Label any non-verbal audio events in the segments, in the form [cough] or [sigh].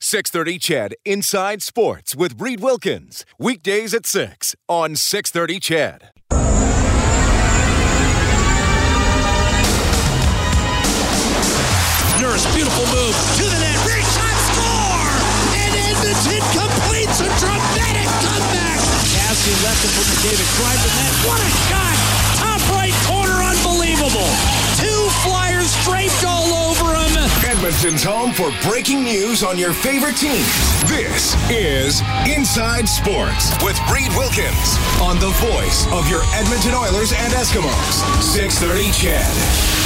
630 CHED Inside Sports with Reed Wilkins. Weekdays at 6 on 630 CHED. Nurse, beautiful move to the net. Big shot, score! And Edmonton completes a dramatic comeback. Cassie left it for McDavid. Drive the net. What a shot! Top right corner, unbelievable. Two flyers draped all over him. Edmonton's home for breaking news on your favorite teams. This is Inside Sports with Reed Wilkins on the voice of your Edmonton Oilers and Eskimos. 630 CHED.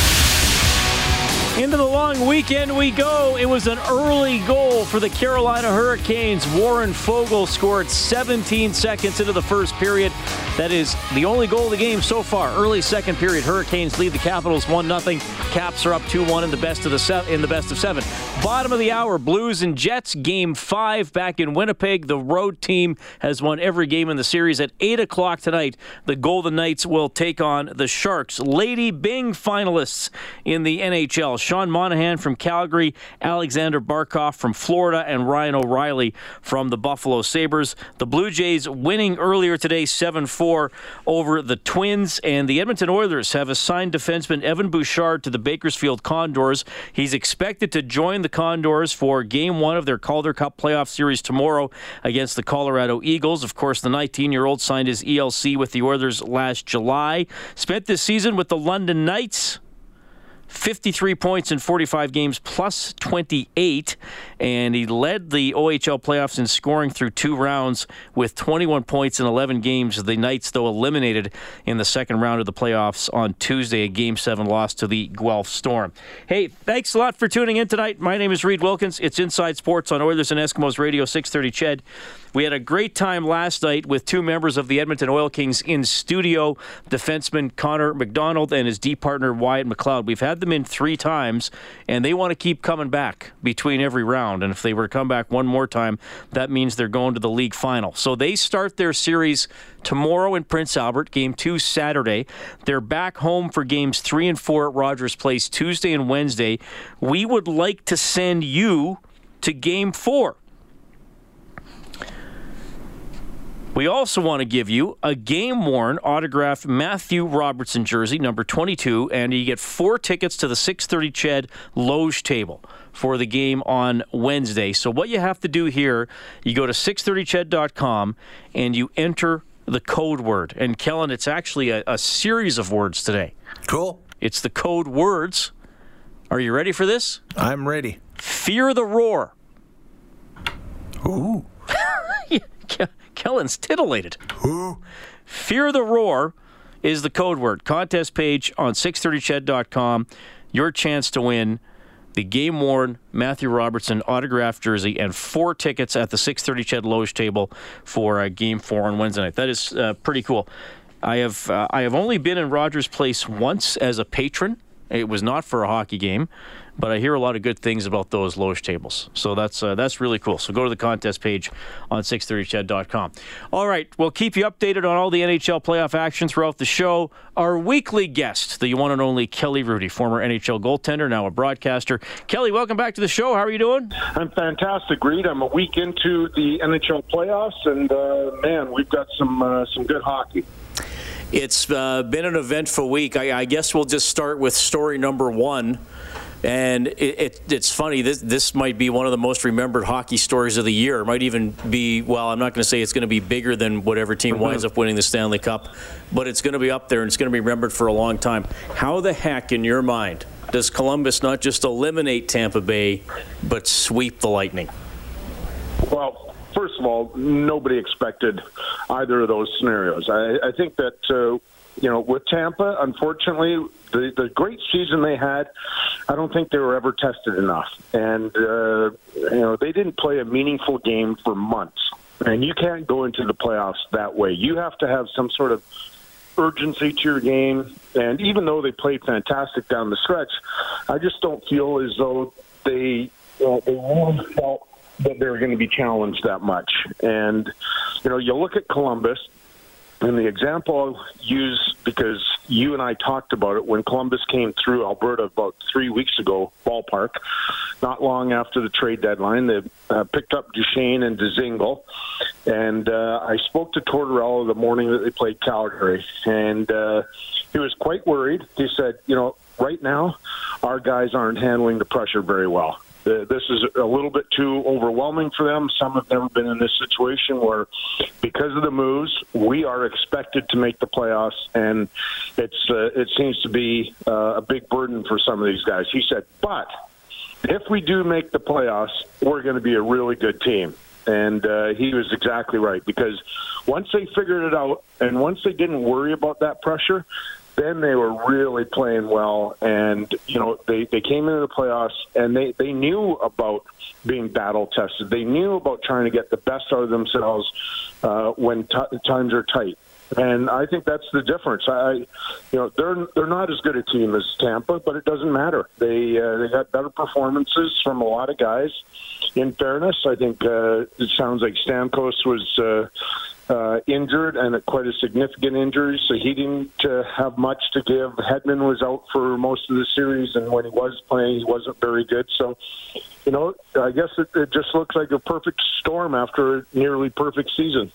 Into the long weekend we go. It was an early goal for the Carolina Hurricanes. Warren Foegele scored 17 seconds into the first period. That is the only goal of the game so far. Early second period, Hurricanes lead the Capitals 1-0. Caps are up 2-1 in the best of the se- in the best of 7. Bottom of the hour, Blues and Jets game 5 back in Winnipeg. The road team has won every game in the series at 8 o'clock tonight. The Golden Knights will take on the Sharks. Lady Byng finalists in the NHL. Sean Monahan from Calgary, Alexander Barkov from Florida, and Ryan O'Reilly from the Buffalo Sabres. The Blue Jays winning earlier today 7 4 over the Twins, and the Edmonton Oilers have assigned defenseman Evan Bouchard to the Bakersfield Condors. He's expected to join the Condors for game one of their Calder Cup playoff series tomorrow against the Colorado Eagles. Of course, the 19 year old signed his ELC with the Oilers last July. Spent this season with the London Knights. 53 points in 45 games plus 28 and he led the OHL playoffs in scoring through two rounds with 21 points in 11 games the Knights though eliminated in the second round of the playoffs on Tuesday a game 7 loss to the Guelph Storm. Hey, thanks a lot for tuning in tonight. My name is Reed Wilkins. It's Inside Sports on Oilers and Eskimos Radio 630 Ched. We had a great time last night with two members of the Edmonton Oil Kings in studio, defenseman Connor McDonald and his D partner Wyatt McLeod. We've had them in three times, and they want to keep coming back between every round. And if they were to come back one more time, that means they're going to the league final. So they start their series tomorrow in Prince Albert, game two Saturday. They're back home for games three and four at Rogers Place Tuesday and Wednesday. We would like to send you to game four. We also want to give you a game worn autographed Matthew Robertson jersey, number 22, and you get four tickets to the 630 Ched Loge table for the game on Wednesday. So, what you have to do here, you go to 630ched.com and you enter the code word. And, Kellen, it's actually a, a series of words today. Cool. It's the code words. Are you ready for this? I'm ready. Fear the roar. Ooh. [laughs] Kellen's titillated. Ooh. Fear the Roar is the code word. Contest page on 630ched.com. Your chance to win the game worn Matthew Robertson autographed jersey and four tickets at the 630 Ched Loge table for uh, game four on Wednesday night. That is uh, pretty cool. I have uh, I have only been in Rogers Place once as a patron. It was not for a hockey game, but I hear a lot of good things about those Loge tables. So that's uh, that's really cool. So go to the contest page on 630ched.com. All right, we'll keep you updated on all the NHL playoff action throughout the show. Our weekly guest, the one and only Kelly Hrudey, former NHL goaltender, now a broadcaster. Kelly, welcome back to the show. How are you doing? I'm fantastic, Reed. I'm a week into the NHL playoffs, and uh, man, we've got some uh, some good hockey. It's uh, been an eventful week. I, I, guess we'll just start with story number one. And it, it, it's funny, this, this might be one of the most remembered hockey stories of the year. It might even be, well, I'm not going to say it's going to be bigger than whatever team mm-hmm. winds up winning the Stanley Cup, but it's going to be up there and it's going to be remembered for a long time. How the heck, in your mind, does Columbus not just eliminate Tampa Bay, but sweep the Lightning? Well, first of all, nobody expected either of those scenarios. I, I think that uh, you know, with Tampa, unfortunately, the the great season they had, I don't think they were ever tested enough, and uh, you know they didn't play a meaningful game for months. And you can't go into the playoffs that way. You have to have some sort of urgency to your game. And even though they played fantastic down the stretch, I just don't feel as though they uh, they really felt that they were going to be challenged that much. And you know, you look at Columbus, and the example I'll use because you and I talked about it when Columbus came through Alberta about three weeks ago, ballpark, not long after the trade deadline. They uh, picked up Duchene and Dzingel. And uh, I spoke to Tortorella the morning that they played Calgary, and uh, he was quite worried. He said, you know, right now, our guys aren't handling the pressure very well. Uh, this is a little bit too overwhelming for them. Some have never been in this situation where, because of the moves, we are expected to make the playoffs, and it's uh, it seems to be uh, a big burden for some of these guys. He said, but if we do make the playoffs, we're going to be a really good team. And uh, he was exactly right because once they figured it out, and once they didn't worry about that pressure, then they were really playing well, and you know they they came into the playoffs and they they knew about being battle tested. They knew about trying to get the best out of themselves uh, when t- times are tight. And I think that's the difference. I, you know, they're they're not as good a team as Tampa, but it doesn't matter. They uh, they got better performances from a lot of guys. In fairness, I think uh, it sounds like Stamkos was uh, uh, injured and quite a significant injury, so he didn't uh, have much to give. Hedman was out for most of the series, and when he was playing, he wasn't very good. So, you know, I guess it, it just looks like a perfect storm after a nearly perfect season.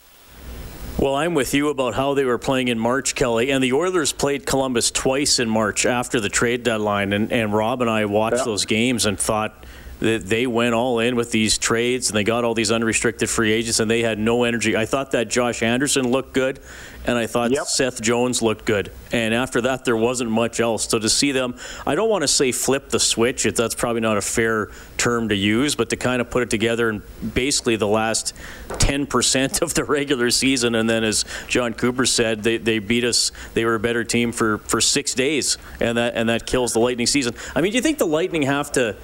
Well, I'm with you about how they were playing in March, Kelly. And the Oilers played Columbus twice in March after the trade deadline. And, and Rob and I watched yeah. those games and thought, they went all in with these trades and they got all these unrestricted free agents and they had no energy. I thought that Josh Anderson looked good and I thought yep. Seth Jones looked good. And after that, there wasn't much else. So to see them, I don't want to say flip the switch. That's probably not a fair term to use, but to kind of put it together in basically the last 10% [laughs] of the regular season. And then, as John Cooper said, they, they beat us. They were a better team for, for six days, and that, and that kills the Lightning season. I mean, do you think the Lightning have to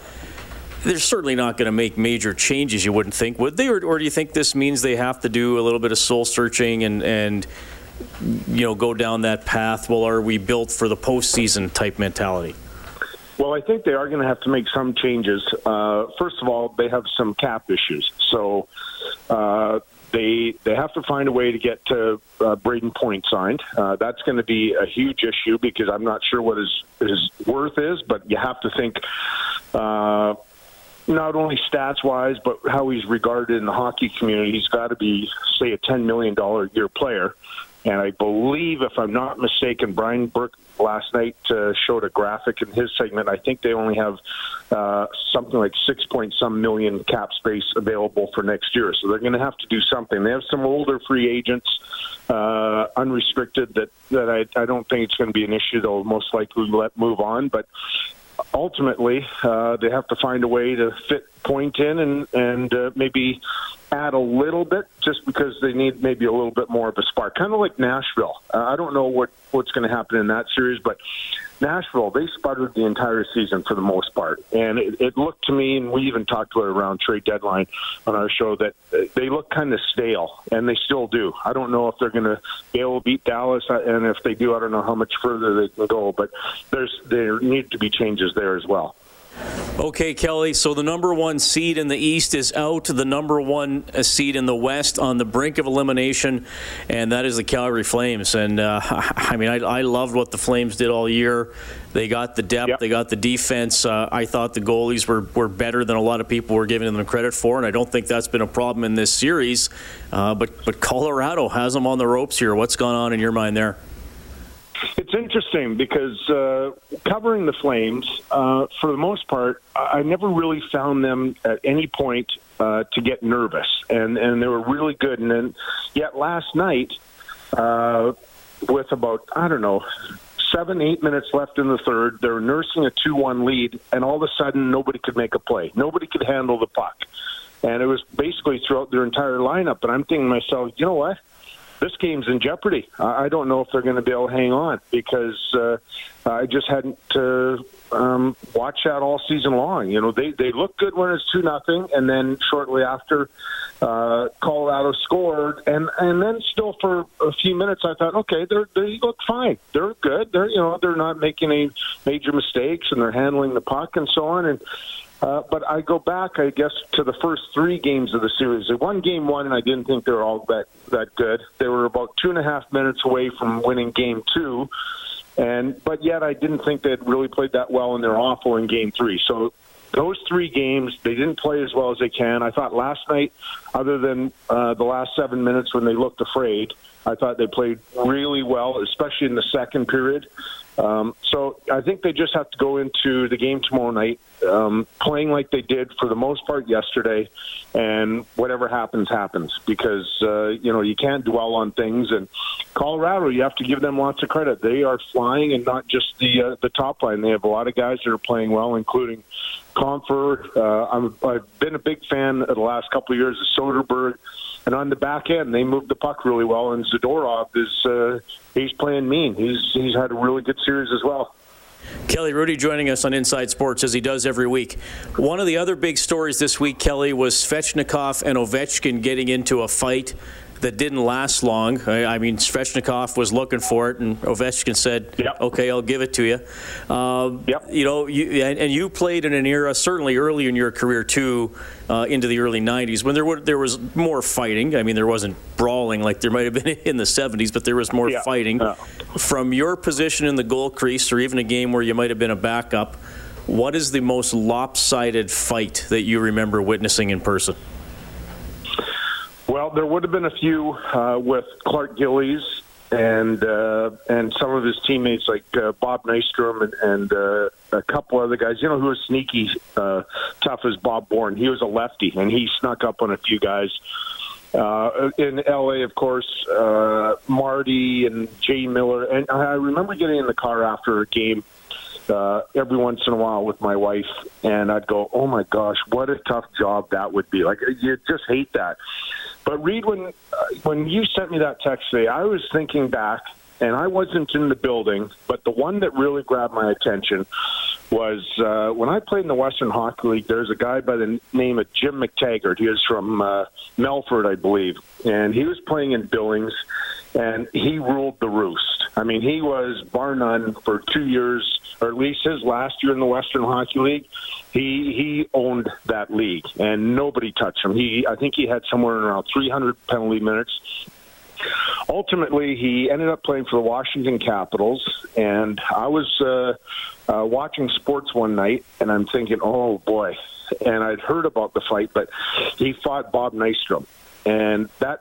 they're certainly not going to make major changes. You wouldn't think, would they? Or, or, do you think this means they have to do a little bit of soul searching and and you know go down that path? Well, are we built for the postseason type mentality? Well, I think they are going to have to make some changes. Uh, first of all, they have some cap issues, so. Uh, they they have to find a way to get to uh, Brayden Point signed. Uh, that's going to be a huge issue because I'm not sure what his his worth is, but you have to think uh, not only stats wise, but how he's regarded in the hockey community. He's got to be, say, a $10 million a year player. And I believe, if I'm not mistaken, Brian Burke last night uh, showed a graphic in his segment. I think they only have uh, something like six point some million cap space available for next year. So they're going to have to do something. They have some older free agents, uh, unrestricted, that, that I, I don't think it's going to be an issue. They'll most likely let move on. But ultimately, uh, they have to find a way to fit point in and and uh, maybe add a little bit just because they need maybe a little bit more of a spark, kind of like Nashville. Uh, I don't know what what's going to happen in that series, but Nashville they sputtered the entire season for the most part, and it, it looked to me, and we even talked about it around trade deadline on our show that they look kind of stale, and they still do. I don't know if they're going to be able to beat Dallas, uh, and if they do, I don't know how much further they can go. But there's there need to be changes there as well. Okay, Kelly. So the number one seed in the East is out. The number one uh, seed in the West on the brink of elimination, and that is the Calgary Flames. And uh, [laughs] I mean, I, I, loved what the Flames did all year. They got the depth, yep. they got the defense. Uh, I thought the goalies were, were better than a lot of people were giving them credit for, and I don't think that's been a problem in this series. Uh, but but Colorado has them on the ropes here. What's gone on in your mind there? It's interesting because uh, covering the Flames, uh, for the most part, I never really found them at any point uh, to get nervous, and and they were really good. And then, yet last night, uh, with about I don't know seven, eight minutes left in the third, They're nursing a two-one lead, and all of a sudden, nobody could make a play. Nobody could handle the puck, and it was basically throughout their entire lineup. And I'm thinking to myself, you know what? This game's in jeopardy. I, don't know if they're going to be able to hang on because uh, I just hadn't uh, um, watched that all season long. You know, they they look good when it's two nothing, and then shortly after, uh, Colorado scored, and and then still for a few minutes, I thought, okay, they're they look fine, they're good, they're you know they're not making any major mistakes, and they're handling the puck and so on, and. Uh, but I go back, I guess, to the first three games of the series. They won game one, and I didn't think they were all that that good. They were about two and a half minutes away from winning game two, and but yet I didn't think they'd really played that well, and they're awful in game three. So those three games, they didn't play as well as they can. I thought last night, other than uh, the last seven minutes when they looked afraid, I thought they played really well, especially in the second period. Um, so I think they just have to go into the game tomorrow night um, playing like they did for the most part yesterday, and whatever happens, happens. Because uh, you know you can't dwell on things. And Colorado, you have to give them lots of credit. They are flying, and not just the uh, the top line. They have a lot of guys that are playing well, including Compher. Uh, I'm, I've been a big fan of the last couple of years of Soderberg. And on the back end, they moved the puck really well. And Zadorov is uh, he's playing mean. He's he's had a really good series as well. Kelly Hrudey joining us on Inside Sports as he does every week. One of the other big stories this week, Kelly, was Svechnikov and Ovechkin getting into a fight that didn't last long. I, I mean, Svechnikov was looking for it, and Ovechkin said, yep. "Okay, I'll give it to you." Uh, yep. You know, you, and, and, you played in an era, certainly early in your career too, uh, into the early '90s, when there were there was more fighting. I mean, there wasn't brawling like there might have been [laughs] in the '70s, but there was more yeah. fighting. Yeah. From your position in the goal crease, or even a game where you might have been a backup, what is the most lopsided fight that you remember witnessing in person? Well, there would have been a few uh, with Clark Gillies and uh, and some of his teammates like uh, Bob Nystrom and, and uh, a couple other guys. You know who was sneaky uh, tough as Bob Bourne. He was a lefty and he snuck up on a few guys. Uh, in LA, of course, uh, Marty and Jay Miller. And I remember getting in the car after a game uh, every once in a while with my wife, and I'd go, "Oh my gosh, what a tough job that would be!" Like you just hate that. But Reed, when uh, when you sent me that text today, I was thinking back, and I wasn't in the building, but the one that really grabbed my attention was uh, when I played in the Western Hockey League. There's a guy by the name of Jim McTaggart. He was from uh, Melfort, I believe, and he was playing in Billings, and he ruled the roost. I mean, he was bar none for two years, or at least his last year in the Western Hockey League he he owned that league, and nobody touched him. He I think he had somewhere around 300 penalty minutes. Ultimately, he ended up playing for the Washington Capitals, and I was uh, uh, watching sports one night, and I'm thinking, oh boy. And I'd heard about the fight, but he fought Bob Nystrom, and that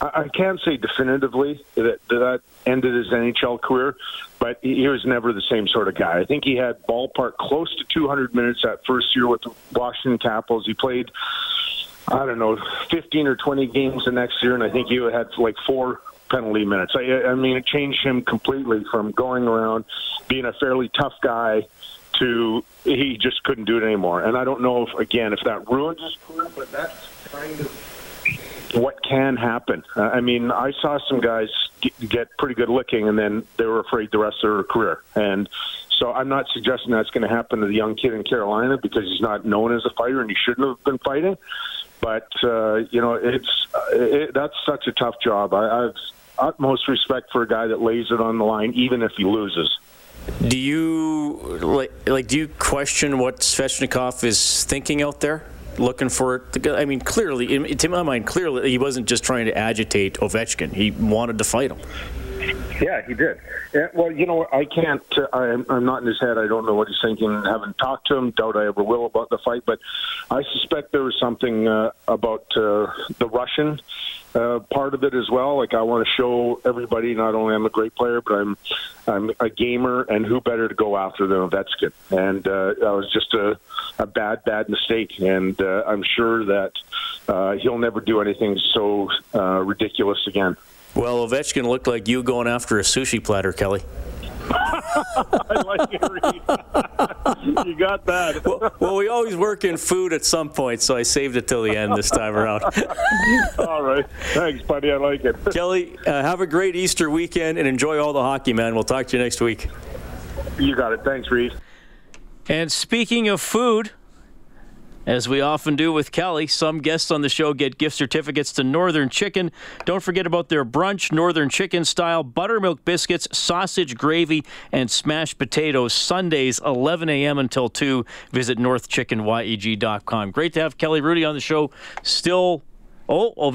I I can't say definitively that that ended his NHL career, but he was never the same sort of guy. I think he had ballpark close to 200 minutes that first year with the Washington Capitals. He played, I don't know, 15 or 20 games the next year, and I think he had like four penalty minutes. I, I mean, it changed him completely from going around being a fairly tough guy to he just couldn't do it anymore. And I don't know if again if that ruined his career, but that's kind of what can happen. Uh, I mean, I saw some guys get, pretty good licking, and then they were afraid the rest of their career. And so I'm not suggesting that's going to happen to the young kid in Carolina because he's not known as a fighter and he shouldn't have been fighting. But uh, you know, it's it, that's such a tough job. I, I've utmost respect for a guy that lays it on the line, even if he loses. Do you like like do you question what Svechnikov is thinking out there? Looking for it. I mean, clearly, to my mind, clearly he wasn't just trying to agitate Ovechkin. He wanted to fight him. Yeah, he did. Well, you know, I can't. Uh, I'm, I'm not in his head. I don't know what he's thinking. Haven't talked to him. Doubt I ever will about the fight. But I suspect there was something uh, about uh, the Russian uh, part of it as well. Like I want to show everybody not only I'm a great player, but I'm I'm a gamer, and who better to go after than Ovechkin? And uh, that was just a, a bad, bad mistake. And uh, I'm sure that uh, he'll never do anything so uh, ridiculous again. Well, Ovechkin looked like you going after a sushi platter, Kelly. I like it, Reed. you got that. well, well, we always work in food at some point, so I saved it till the end this time around. [laughs] all right. Thanks, buddy. I like it. [laughs] Kelly, uh, have a great Easter weekend and enjoy all the hockey, man. We'll talk to you next week. You got it. Thanks, Reed. And speaking of food, as we often do with Kelly, some guests on the show get gift certificates to Northern Chicken. Don't forget about their brunch, Northern Chicken style, buttermilk biscuits, sausage gravy, and smashed potatoes, Sundays, 11 a.m. until 2. Visit northchickenyeg.com. Great to have Kelly Hrudey on the show. Still, oh, oh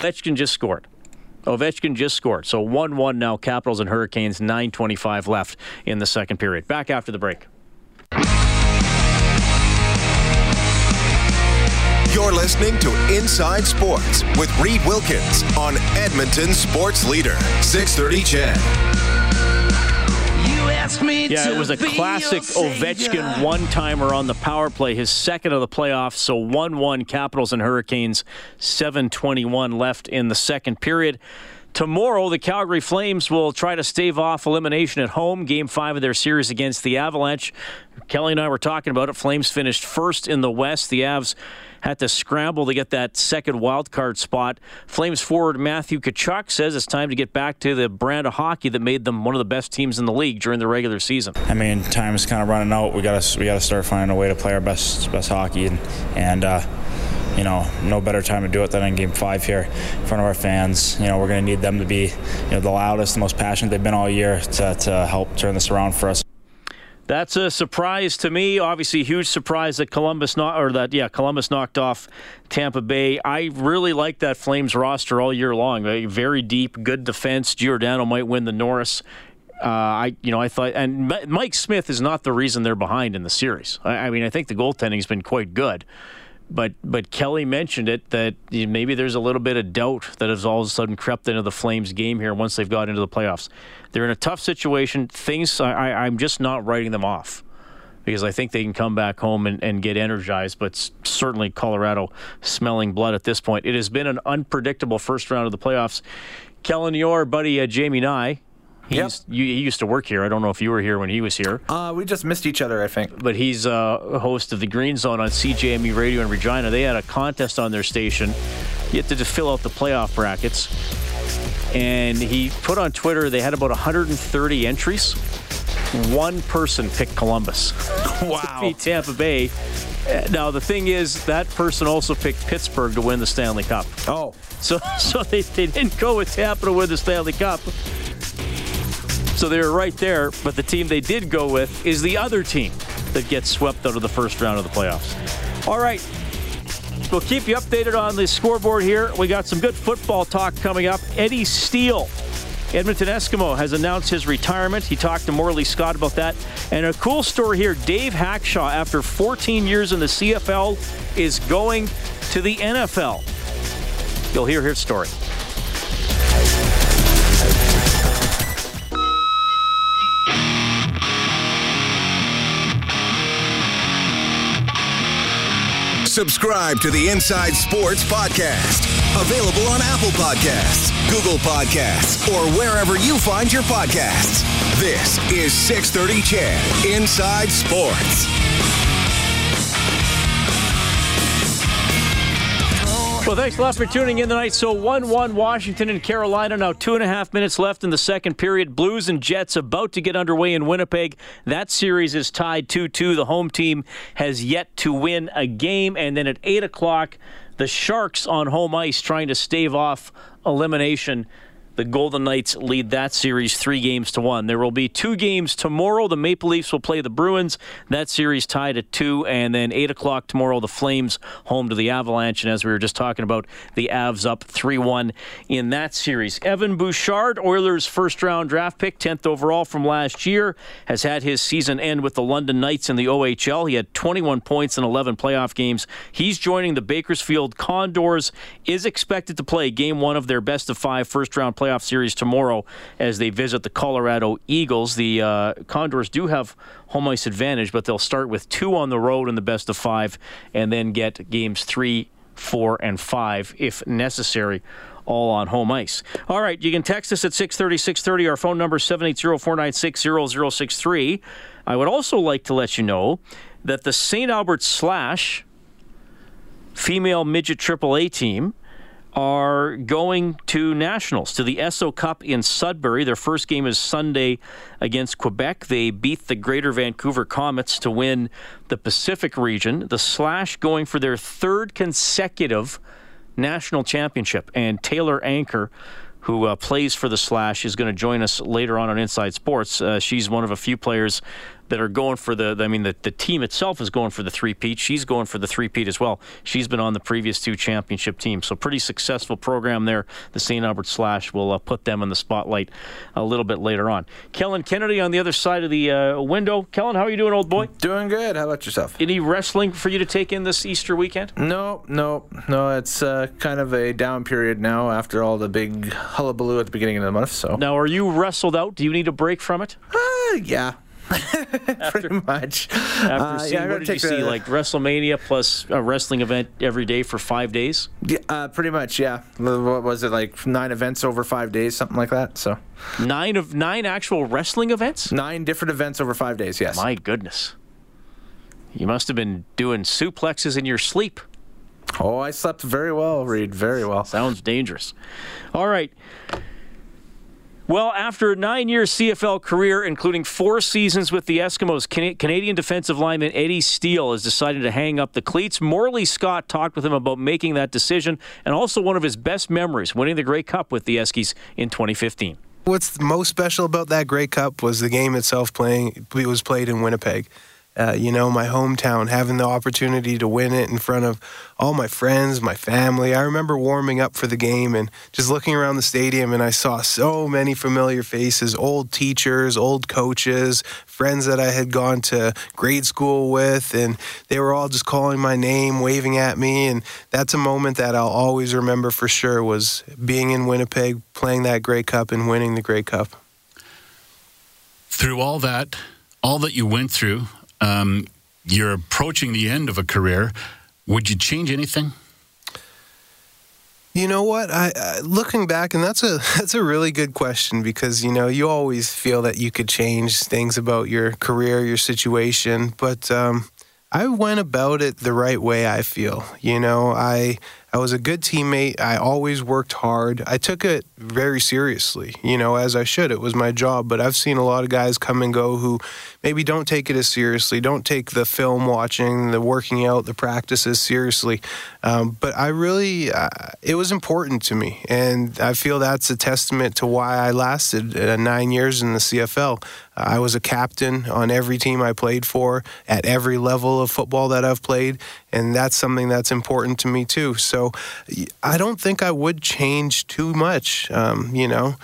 Ovechkin just scored. Ovechkin just scored. So 1 1 now, Capitals and Hurricanes, 9.25 left in the second period. Back after the break. You're listening to Inside Sports with Reed Wilkins on Edmonton Sports Leader, 630 CHED. Yeah, it was a classic Ovechkin one timer on the power play, his second of the playoffs. So 1 1 Capitals and Hurricanes, 721 left in the second period. Tomorrow, the Calgary Flames will try to stave off elimination at home, game five of their series against the Avalanche. Kelly and I were talking about it. Flames finished first in the West. The Avs had to scramble to get that second wild card spot. Flames forward Matthew Tkachuk says it's time to get back to the brand of hockey that made them one of the best teams in the league during the regular season. I mean, time is kind of running out. We got to we got to start finding a way to play our best best hockey and and. Uh, you know, no better time to do it than in Game Five here in front of our fans. You know, we're going to need them to be, you know, the loudest, the most passionate they've been all year to, to help turn this around for us. That's a surprise to me. Obviously, huge surprise that Columbus not or that yeah Columbus knocked off Tampa Bay. I really like that Flames roster all year long. Very deep, good defense. Giordano might win the Norris. Uh, I you know I thought and Mike Smith is not the reason they're behind in the series. I, I mean I think the goaltending's been quite good but but Kelly mentioned it that maybe there's a little bit of doubt that has all of a sudden crept into the Flames game here once they've got into the playoffs. They're in a tough situation. Things I, I'm just not writing them off because I think they can come back home and, and get energized. But certainly Colorado smelling blood at this point. It has been an unpredictable first round of the playoffs. Kellen, your buddy uh, Jamie Nye He's, yep. You, he used to work here. I don't know if you were here when he was here. Uh, we just missed each other, I think. But he's uh, a host of the Green Zone on CJME Radio in Regina. They had a contest on their station. You had to fill out the playoff brackets. And he put on Twitter they had about 130 entries. One person picked Columbus. [laughs] Wow. to beat Tampa Bay. Uh, now the thing is, that person also picked Pittsburgh to win the Stanley Cup. Oh, so [laughs] so they, they didn't go with Tampa to win the Stanley Cup. So they were right there, but the team they did go with is the other team that gets swept out of the first round of the playoffs. All right. We'll keep you updated on the scoreboard here. We got some good football talk coming up. Eddie Steele, Edmonton Eskimo, has announced his retirement. He talked to Morley Scott about that. And a cool story here Dave Hackshaw, after 14 years in the CFL, is going to the NFL. You'll hear his story. Subscribe to the Inside Sports Podcast. Available on Apple Podcasts, Google Podcasts, or wherever you find your podcasts. This is 630 CHED Inside Sports. Well, thanks a lot for tuning in tonight. So 1 1 Washington and Carolina. Now, two and a half minutes left in the second period. Blues and Jets about to get underway in Winnipeg. That series is tied 2 2. The home team has yet to win a game. And then at 8 o'clock, the Sharks on home ice trying to stave off elimination The Golden Knights lead that series three games to one. There will be two games tomorrow. The Maple Leafs will play the Bruins. That series tied at two. And then 8 o'clock tomorrow, the Flames home to the Avalanche. And as we were just talking about, the Avs up 3 1 in that series. Evan Bouchard, Oilers' first round draft pick, 10th overall from last year, has had his season end with the London Knights in the OHL. He had 21 points in 11 playoff games. He's joining the Bakersfield Condors, is expected to play game one of their best of five first round playoff playoff series tomorrow as they visit the Colorado Eagles. The uh, Condors do have home ice advantage, but they'll start with two on the road in the best of five and then get games three, four, and five if necessary all on home ice. All right, you can text us at 630 630. Our phone number is 780 496 0063. I would also like to let you know that the St. Albert Slash female midget AAA team are going to nationals to the Esso Cup in Sudbury. Their first game is Sunday against Quebec. They beat the Greater Vancouver Comets to win the Pacific region. The Slash going for their third consecutive national championship. And Taylor Anchor, who uh, plays for the Slash, is going to join us later on on Inside Sports. Uh, she's one of a few players that are going for the. I mean, the, the team itself is going for the three-peat. She's going for the three-peat as well. She's been on the previous two championship teams, so pretty successful program there. The St. Albert Slash will uh, put them in the spotlight a little bit later on. Kellen Kennedy on the other side of the uh, window. Kellen, how are you doing, old boy? Doing good. How about yourself? Any wrestling for you to take in this Easter weekend? No, no, no. It's uh, kind of a down period now after all the big hullabaloo at the beginning of the month. So now, are you wrestled out? Do you need a break from it? Uh, yeah, Pretty much. After uh, seeing, yeah, what did you see? Like WrestleMania plus a wrestling event every day for five days? Yeah, uh, pretty much. Yeah. What was it like? Nine events over five days, something like that. So. Nine of nine actual wrestling events. Nine different events over five days. Yes. My goodness. You must have been doing suplexes in your sleep. Oh, I slept very well, Reed. Very well. Sounds dangerous. All right. Well, after a nine year CFL career, including four seasons with the Eskimos, Canadian defensive lineman Eddie Steele has decided to hang up the cleats. Morley Scott talked with him about making that decision and also one of his best memories, winning the Grey Cup with the Eskies in 2015. What's most special about that Grey Cup was the game itself playing it was played in Winnipeg uh, you know, my hometown, having the opportunity to win it in front of all my friends, my family. I remember warming up for the game and just looking around the stadium, and I saw so many familiar faces old teachers, old coaches, friends that I had gone to grade school with, and they were all just calling my name, waving at me. And that's a moment that I'll always remember for sure was being in Winnipeg, playing that Grey Cup, and winning the Grey Cup. Through all that, all that you went through, um, you're approaching the end of a career. Would you change anything? You know what? I, I, looking back, and that's a [laughs] that's a really good question because you know you always feel that you could change things about your career, your situation, but um, I went about it the right way. I feel. You know, I I was a good teammate. I always worked hard. I took it very seriously, you know, as I should. It was my job. But I've seen a lot of guys come and go who maybe don't take it as seriously, don't take the film watching, the working out, the practices seriously. Um, but I really, uh, it was important to me. And I feel that's a testament to why I lasted uh, nine years in the CFL. I was a captain on every team I played for at every level of football that I've played. And that's something that's important to me too. So I don't think I would change too much. Um, you know,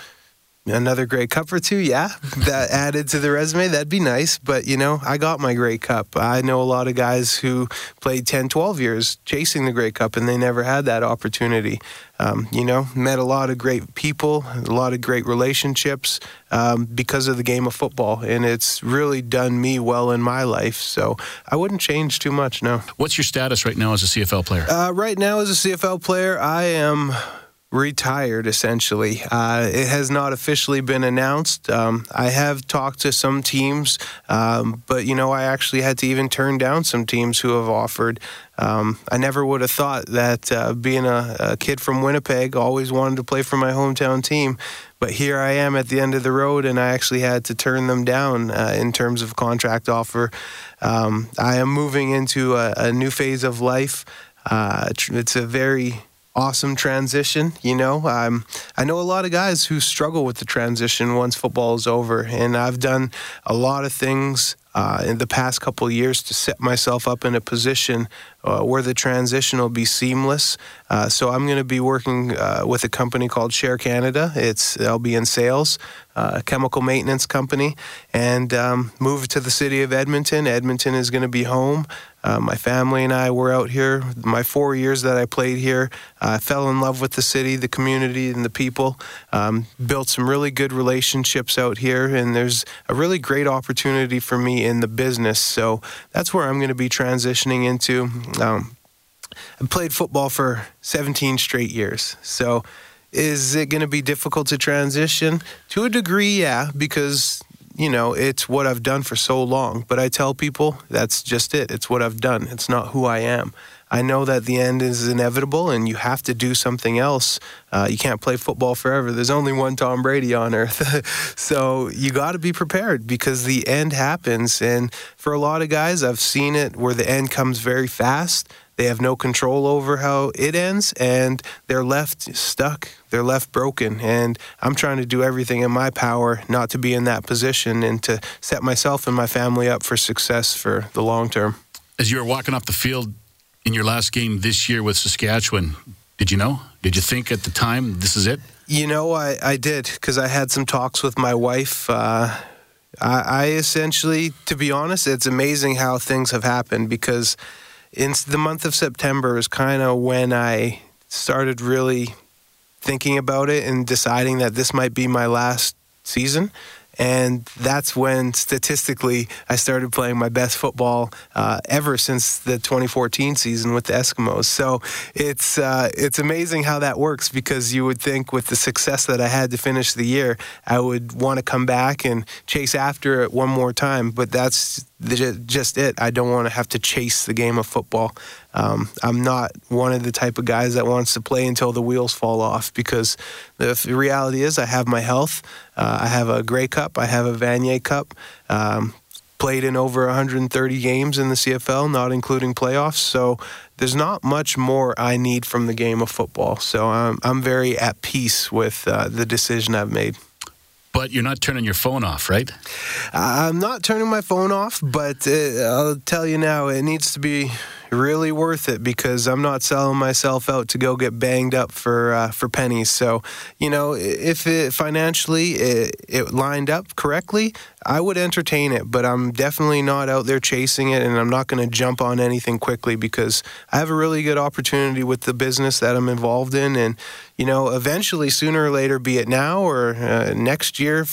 another Grey Cup or two, yeah, that [laughs] added to the resume, that'd be nice. But, you know, I got my Grey Cup. I know a lot of guys who played 10, 12 years chasing the Grey Cup and they never had that opportunity. Um, you know, met a lot of great people, a lot of great relationships um, because of the game of football. And it's really done me well in my life. So I wouldn't change too much, no. What's your status right now as a CFL player? Uh, right now, as a CFL player, I am retired essentially. Uh, it has not officially been announced. Um, I have talked to some teams, um, but you know, I actually had to even turn down some teams who have offered. Um, I never would have thought that uh, being a, a, kid from Winnipeg, always wanted to play for my hometown team. But here I am at the end of the road, and I actually had to turn them down uh, in terms of contract offer. Um, I am moving into a, a, new phase of life. Uh, it's a very awesome transition. You know, um, I know a lot of guys who struggle with the transition once football is over, and I've done a lot of things uh, in the past couple years to set myself up in a position uh, where the transition will be seamless. Uh, so I'm going to be working uh, with a company called Share Canada. It's I'll be in sales, uh, a chemical maintenance company, and um, move to the city of Edmonton. Edmonton is going to be home. Uh, my family and I were out here. My four years that I played here, I fell in love with the city, the community, and the people. Um, built some really good relationships out here, and there's a really great opportunity for me in the business. So that's where I'm going to be transitioning into. Um, I played football for 17 straight years. So is it going to be difficult to transition? To a degree, yeah, because you know, it's what I've done for so long. But I tell people that's just it. It's what I've done. It's not who I am. I know that the end is inevitable and you have to do something else. Uh, you can't play football forever. There's only one Tom Brady on earth. [laughs] so you got to be prepared because the end happens. And for a lot of guys, I've seen it where the end comes very fast. They have no control over how it ends and they're left stuck. They're left broken. And I'm trying to do everything in my power not to be in that position and to set myself and my family up for success for the long term. As you were walking off the field, in your last game this year with Saskatchewan. Did you know? Did you think at the time this is it? You know, I, I did because I had some talks with my wife. Uh, I, I essentially, to be honest, it's amazing how things have happened because in the month of September is kind of when I started really thinking about it and deciding that this might be my last season. And that's when statistically I started playing my best football uh, ever since the 2014 season with the Eskimos. So it's uh, it's amazing how that works because you would think with the success that I had to finish the year, I would want to come back and chase after it one more time. But that's just it. I don't want to have to chase the game of football. Um, I'm not one of the type of guys that wants to play until the wheels fall off because the reality is I have my health. Uh, I have a Grey Cup. I have a Vanier Cup. Um, played in over 130 games in the CFL, not including playoffs. So there's not much more I need from the game of football. So I'm, I'm very at peace with uh, the decision I've made. But you're not turning your phone off, right? I'm not turning my phone off, but uh, I'll tell you now, it needs to be really worth it because I'm not selling myself out to go get banged up for uh, for pennies. So, you know, if it financially it, it lined up correctly, I would entertain it, but I'm definitely not out there chasing it, and I'm not going to jump on anything quickly because I have a really good opportunity with the business that I'm involved in, and you know, eventually, sooner or later, be it now or uh, next year,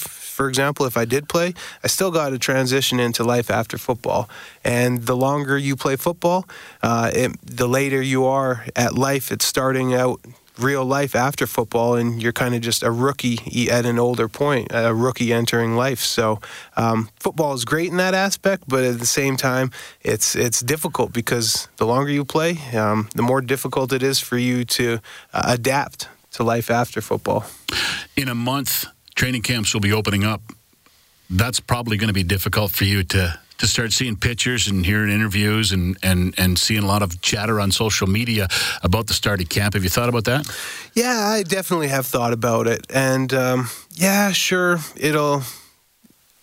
for example, if I did play, I still got to transition into life after football. And the longer you play football, uh, it, the later you are at life. It's starting out real life after football, and you're kind of just a rookie at an older point, a rookie entering life. So um, football is great in that aspect, but at the same time, it's it's difficult because the longer you play, um, the more difficult it is for you to uh, adapt to life after football. In a month, training camps will be opening up. That's probably going to be difficult for you to to start seeing pictures and hearing interviews and, and, and seeing a lot of chatter on social media about the start of camp. Have you thought about that? Yeah, I definitely have thought about it. And um, yeah, sure, it'll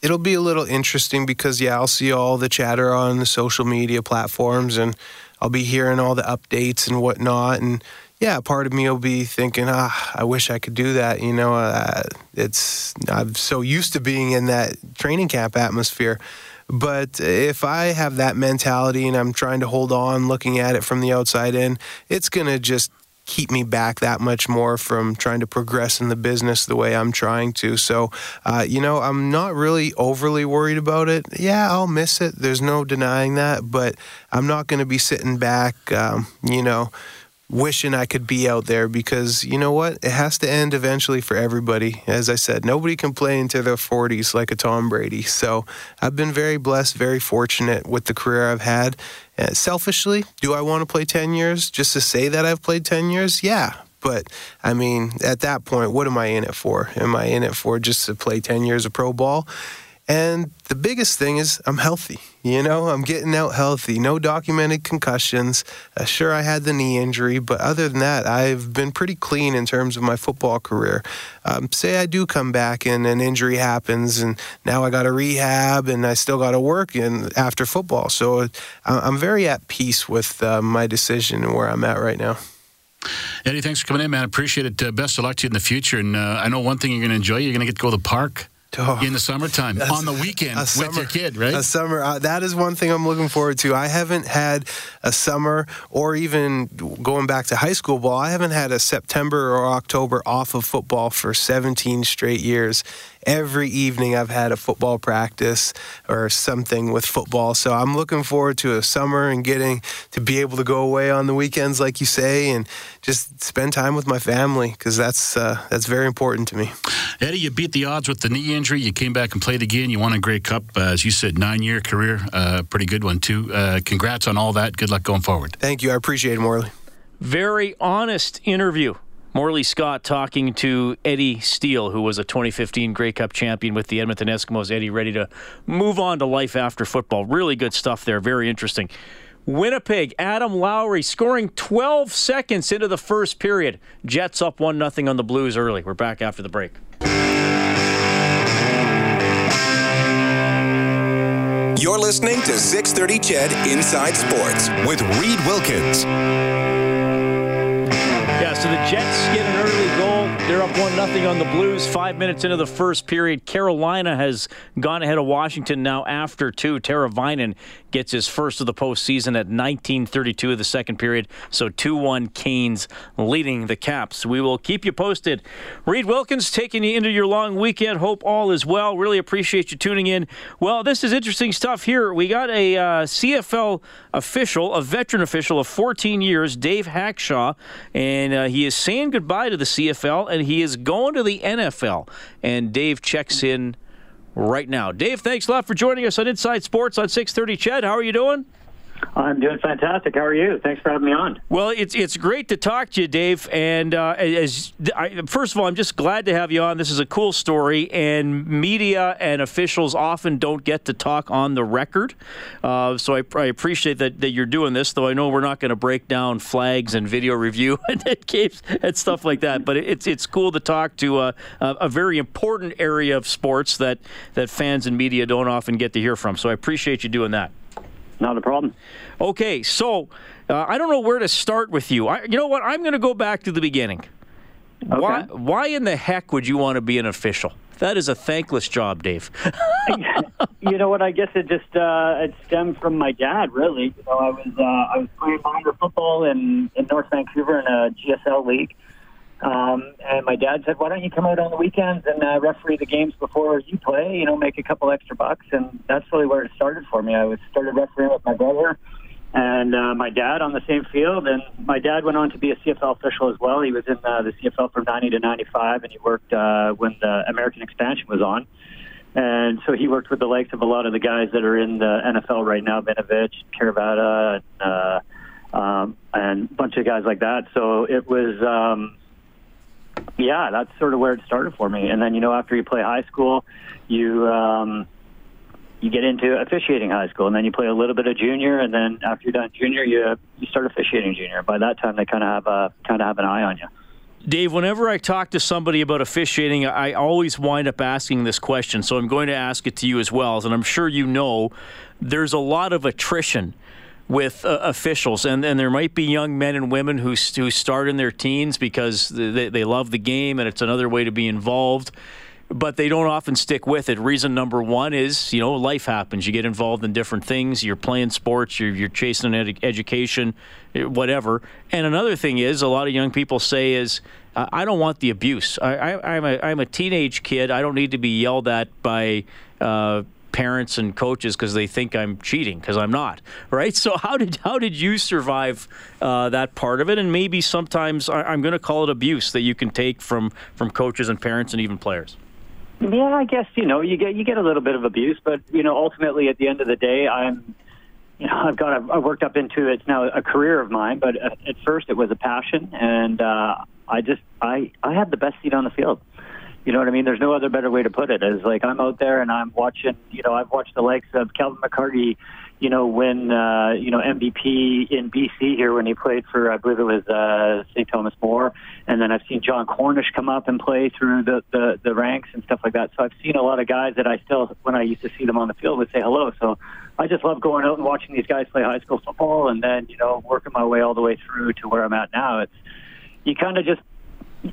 it'll be a little interesting because yeah, I'll see all the chatter on the social media platforms and I'll be hearing all the updates and whatnot and yeah, part of me will be thinking, ah, I wish I could do that. You know, uh, it's I'm so used to being in that training camp atmosphere. But if I have that mentality and I'm trying to hold on, looking at it from the outside in, it's gonna just keep me back that much more from trying to progress in the business the way I'm trying to. So, uh, you know, I'm not really overly worried about it. Yeah, I'll miss it. There's no denying that, but I'm not going to be sitting back, um, you know wishing I could be out there because you know what? It has to end eventually for everybody. As I said, nobody can play into their 40s like a Tom Brady. So I've been very blessed, very fortunate with the career I've had. Uh, selfishly, do I want to play 10 years just to say that I've played 10 years? Yeah. But I mean, at that point, what am I in it for? Am I in it for just to play 10 years of pro ball? And the biggest thing is I'm healthy. You know, I'm getting out healthy. No documented concussions. Uh, sure, I had the knee injury, but other than that, I've been pretty clean in terms of my football career. Um, say I do come back and an injury happens, and now I got to rehab, and I still got to work in after football. So I'm very at peace with uh, my decision and where I'm at right now. Eddie, thanks for coming in, man. Appreciate it. Uh, best of luck to you in the future. And uh, I know one thing you're going to enjoy. You're going to get to go to the park. Oh, in the summertime on the weekend summer, with your kid, right? A summer. Uh, that is one thing I'm looking forward to. I haven't had a summer, or even going back to high school ball, I haven't had a September or October off of football for 17 straight years every evening I've had a football practice or something with football. So I'm looking forward to a summer and getting to be able to go away on the weekends, like you say, and just spend time with my family because that's uh, that's very important to me. Eddie, you beat the odds with the knee injury. You came back and played again. You won a Grey Cup, uh, as you said, nine-year career, uh, pretty good one too. Uh, congrats on all that. Good luck going forward. Thank you. I appreciate it, Morley. Very honest interview Morley Scott talking to Eddie Steele, who was a 2015 Grey Cup champion with the Edmonton Eskimos. Eddie ready to move on to life after football. Really good stuff there. Very interesting. Winnipeg, Adam Lowry scoring 12 seconds into the first period. Jets up 1 0 on the Blues early. We're back after the break. You're listening to 630 CHED Inside Sports with Reed Wilkins. Jets get an early goal. They're up 1 0 on the Blues. Five minutes into the first period. Carolina has gone ahead of Washington now after two. Teravainen gets his first of the postseason at 1932 of the second period. So 2 1 Canes leading the Caps. We will keep you posted. Reed Wilkins taking you into your long weekend. Hope all is well. Really appreciate you tuning in. Well, this is interesting stuff here. We got a uh, CFL official, a veteran official of 14 years, Dave Hawkshaw, and uh, he is saying goodbye to the CFL and he is going to the NFL. And Dave checks in right now. Dave, thanks a lot for joining us on Inside Sports on 630 CHED. How are you doing? I'm doing fantastic. How are you? Thanks for having me on. Well, it's it's great to talk to you, Dave. And uh, as I, first of all, I'm just glad to have you on. This is a cool story, and media and officials often don't get to talk on the record. Uh, so I, I, appreciate that, that you're doing this. Though I know we're not going to break down flags and video review [laughs] and games and stuff like that. But it's it's cool to talk to a, a very important area of sports that that fans and media don't often get to hear from. So I appreciate you doing that. Not a problem. Okay, so uh, I don't know where to start with you. I, you know what? I'm going to go back to the beginning. Okay. Why, why in the heck would you want to be an official? That is a thankless job, Dave. [laughs] you know what? I guess it just uh, it stemmed from my dad. Really, you know, I was uh, I was playing minor football in in North Vancouver in a GSL league, um, and my dad said, "Why don't you come out on the weekends and uh, referee the games before you play? You know, make a couple extra bucks." And that's really where it started for me. I was started refereeing with my brother and uh, my dad on the same field. And my dad went on to be a CFL official as well. He was in uh, the CFL from '90 to '95, and he worked uh, when the American expansion was on. And so he worked with the likes of a lot of the guys that are in the NFL right now, Vinovich, Caravata, and, uh, um, and a bunch of guys like that. So it was. Um, yeah, that's sort of where it started for me. And then, you know, after you play high school, you um, you get into officiating high school, and then you play a little bit of junior, and then after you're done junior, you you start officiating junior. By that time, they kind of have a kind of have an eye on you. Dave, whenever I talk to somebody about officiating, I always wind up asking this question. So I'm going to ask it to you as well. And I'm sure you know there's a lot of attrition with uh, officials, and, and there might be young men and women who, who start in their teens because they, they love the game and it's another way to be involved but they don't often stick with it. Reason number one is, you know, life happens. You get involved in different things. You're playing sports. You're, you're chasing an ed- education, eh, whatever. And another thing is, a lot of young people say is, I don't want the abuse. I, am a, I'm a teenage kid. I don't need to be yelled at by. Uh, parents and coaches because they think I'm cheating because I'm not. [laughs] Right. So how did how did you survive uh, that part of it? And maybe sometimes I, am going to call it abuse that you can take from from coaches and parents and even players. Yeah, I guess you know you get you get a little bit of abuse, but you know ultimately at the end of the day, I'm you know I've got I've worked up into it's now a career of mine, but at first it was a passion, and uh, I just I I had the best seat on the field You know what I mean? There's no other better way to put it. it. Is like I'm out there and I'm watching. You know, I've watched the likes of Calvin McCarty. You know, win uh, you know MVP in BC here when he played for I believe it was uh, St. Thomas More, and then I've seen Jon Cornish come up and play through the, the the ranks and stuff like that. So I've seen a lot of guys that I still, when I used to see them on the field, would say hello. So I just love going out and watching these guys play high school football, and then you know working my way all the way through to where I'm at now. It's you kind of just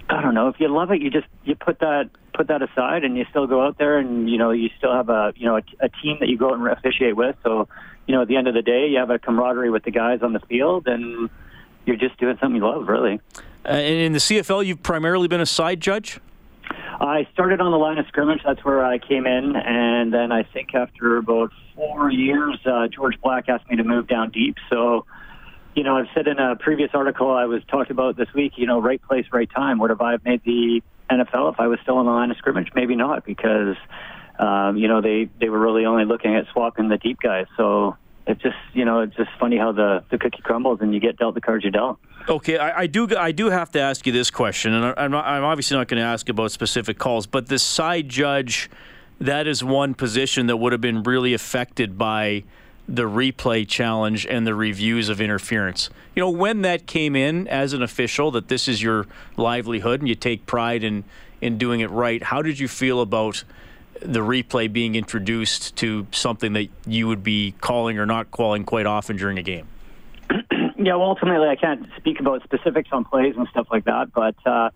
I don't know if you love it, you just you put that put that aside, and you still go out there, and you know you still have a you know a, a team that you go out and officiate with. So you know at the end of the day, you have a camaraderie with the guys on the field, and you're just doing something you love, really. Uh, in the CFL, you've primarily been a side judge. I started on the line of scrimmage. That's where I came in, and then I think after about four years, uh, George Black asked me to move down deep. So, you know, I've said in a previous article I was talked about this week. You know, right place, right time. Would have I made the NFL if I was still on the line of scrimmage? Maybe not, because um, you know they they were really only looking at swapping the deep guys. So it's just you know it's just funny how the the cookie crumbles and you get dealt the cards you dealt. Okay, I, I, do. I do have to ask you this question, and I'm, not, I'm obviously not going to ask about specific calls, but the side judge, that is one position that would have been really affected by the replay challenge and the reviews of interference. You know, when that came in as an official, that this is your livelihood and you take pride in in doing it right. How did you feel about the replay being introduced to something that you would be calling or not calling quite often during a game? [clears throat] yeah, well, ultimately, I can't speak about specifics on plays and stuff like that, but uh,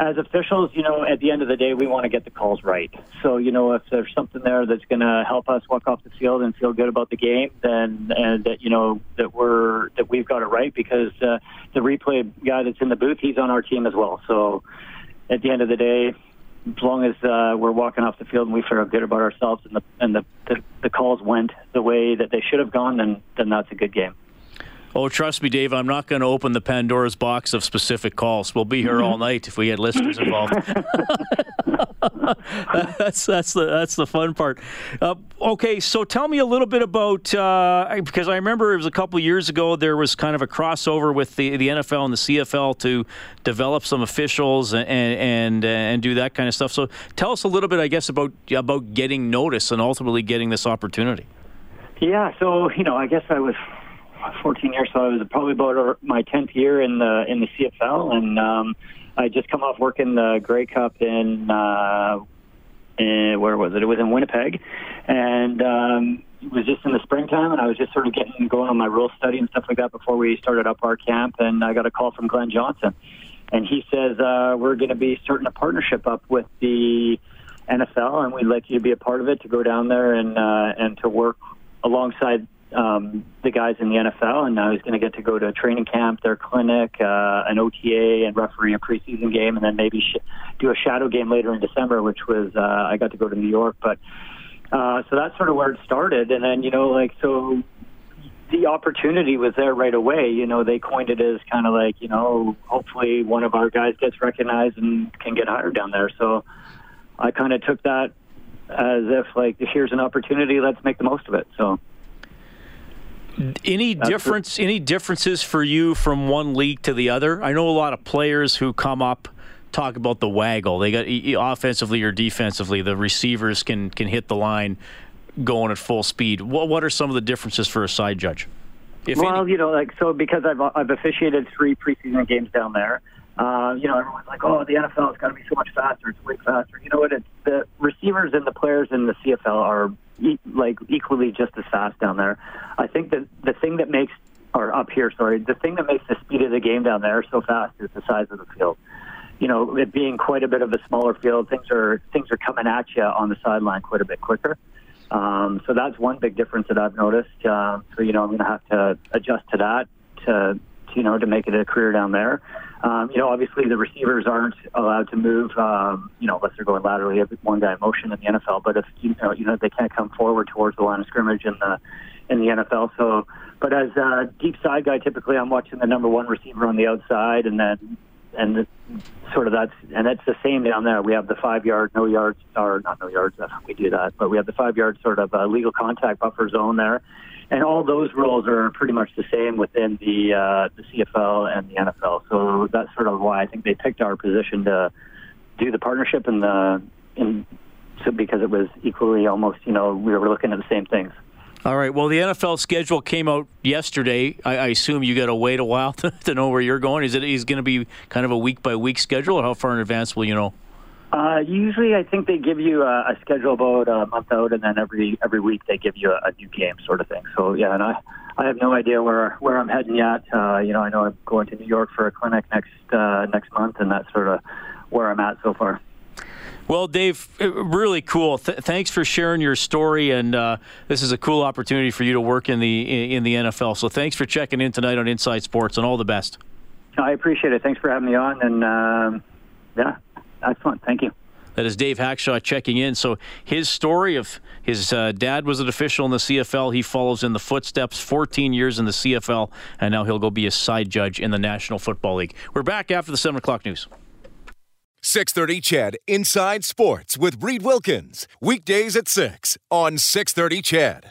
as officials, you know, at the end of the day, we want to get the calls right. So, you know, if there's something there that's going to help us walk off the field and feel good about the game, then and that you know that we're that we've got it right because uh, the replay guy that's in the booth, he's on our team as well. So, at the end of the day, as long as uh, we're walking off the field and we feel good about ourselves and the and the, the the calls went the way that they should have gone, then then that's a good game. Oh, trust me, Dave. I'm not going to open the Pandora's box of specific calls. We'll be here all night if we had listeners involved. [laughs] that's that's the that's the fun part. Uh, okay, so tell me a little bit about uh, because I remember it was a couple years ago there was kind of a crossover with the the NFL and the CFL to develop some officials and and and do that kind of stuff. So tell us a little bit, I guess, about about getting notice and ultimately getting this opportunity. Yeah, so you know, I guess I was 14 years, so I was probably about my 10th year in the in the CFL, and um, I just come off working the Grey Cup in, uh, in where was it? It was in Winnipeg, and um, it was just in the springtime, and I was just sort of getting going on my rule study and stuff like that before we started up our camp, and I got a call from Glenn Johnson, and he says uh, we're going to be starting a partnership up with the NFL, and we'd like you to be a part of it to go down there and uh, and to work alongside um, the guys in the NFL, and now he's going to get to go to a training camp, their clinic, uh, an OTA, and referee a preseason game, and then maybe sh- do a shadow game later in December, which was uh, I got to go to New York. But uh, so that's sort of where it started, and then you know, like so. The opportunity was there right away. You know, they coined it as kind of like, you know, hopefully one of our guys gets recognized and can get hired down there. So I kind of took that as if like, here's an opportunity, let's make the most of it. So any That's difference? Any differences for you from one league to the other? I know a lot of players who come up talk about the waggle. They got offensively or defensively, the receivers can can hit the line going at full speed. What what are some of the differences for a side judge? If well, any? you know, like so because I've I've officiated three preseason games down there. Uh, you know, everyone's like, "Oh, the NFL has got to be so much faster. It's way faster." You know what? It's the receivers and the players in the CFL are e- like equally just as fast down there. I think that the thing that makes or up here, sorry, the thing that makes the speed of the game down there so fast is the size of the field. You know, it being quite a bit of a smaller field, things are things are coming at you on the sideline quite a bit quicker. Um, so that's one big difference that I've noticed. Um, so you know, I'm going to have to adjust to that to, to you know to make it a career down there. Um, you know, obviously the receivers aren't allowed to move, um, you know, unless they're going laterally. Every one guy motion in the NFL, but if you know, you know, they can't come forward towards the line of scrimmage in the in the NFL. So, but as a deep side guy, typically I'm watching the number one receiver on the outside, and then and the, sort of that's and it's the same down there. We have the five yard, no yards, or not no yards. We do that, but we have the five yard sort of uh, legal contact buffer zone there and all those rules are pretty much the same within the uh, the CFL and the NFL. So that's sort of why I think they picked our position to do the partnership and the and so because it was equally almost you know we were looking at the same things. All right. Well, the NFL schedule came out yesterday. I, I assume you got to wait a while to, [laughs] to, know where you're going. Is it is going to be kind of a week by week schedule, or how far in advance will you know? Uh, usually, I think they give you a, a, schedule about a month out, and then every every week they give you a, a, new game, sort of thing. So yeah, and I I have no idea where where I'm heading yet. Uh, you know, I know I'm going to New York for a clinic next uh, next month, and that's sort of where I'm at so far. Well, Dave, really cool. Th- thanks for sharing your story, and uh, this is a cool opportunity for you to work in the in the NFL. So, thanks for checking in tonight on Inside Sports, and all the best. I appreciate it. Thanks for having me on, and um, yeah, excellent. Thank you. That is Dave Hawkshaw checking in. So his story of his uh, dad was an official in the CFL. He follows in the footsteps, 14 years in the CFL, and now he'll go be a side judge in the National Football League. We're back after the 7 o'clock news. 630 CHED Inside Sports with Reed Wilkins. Weekdays at 6 on 630 CHED.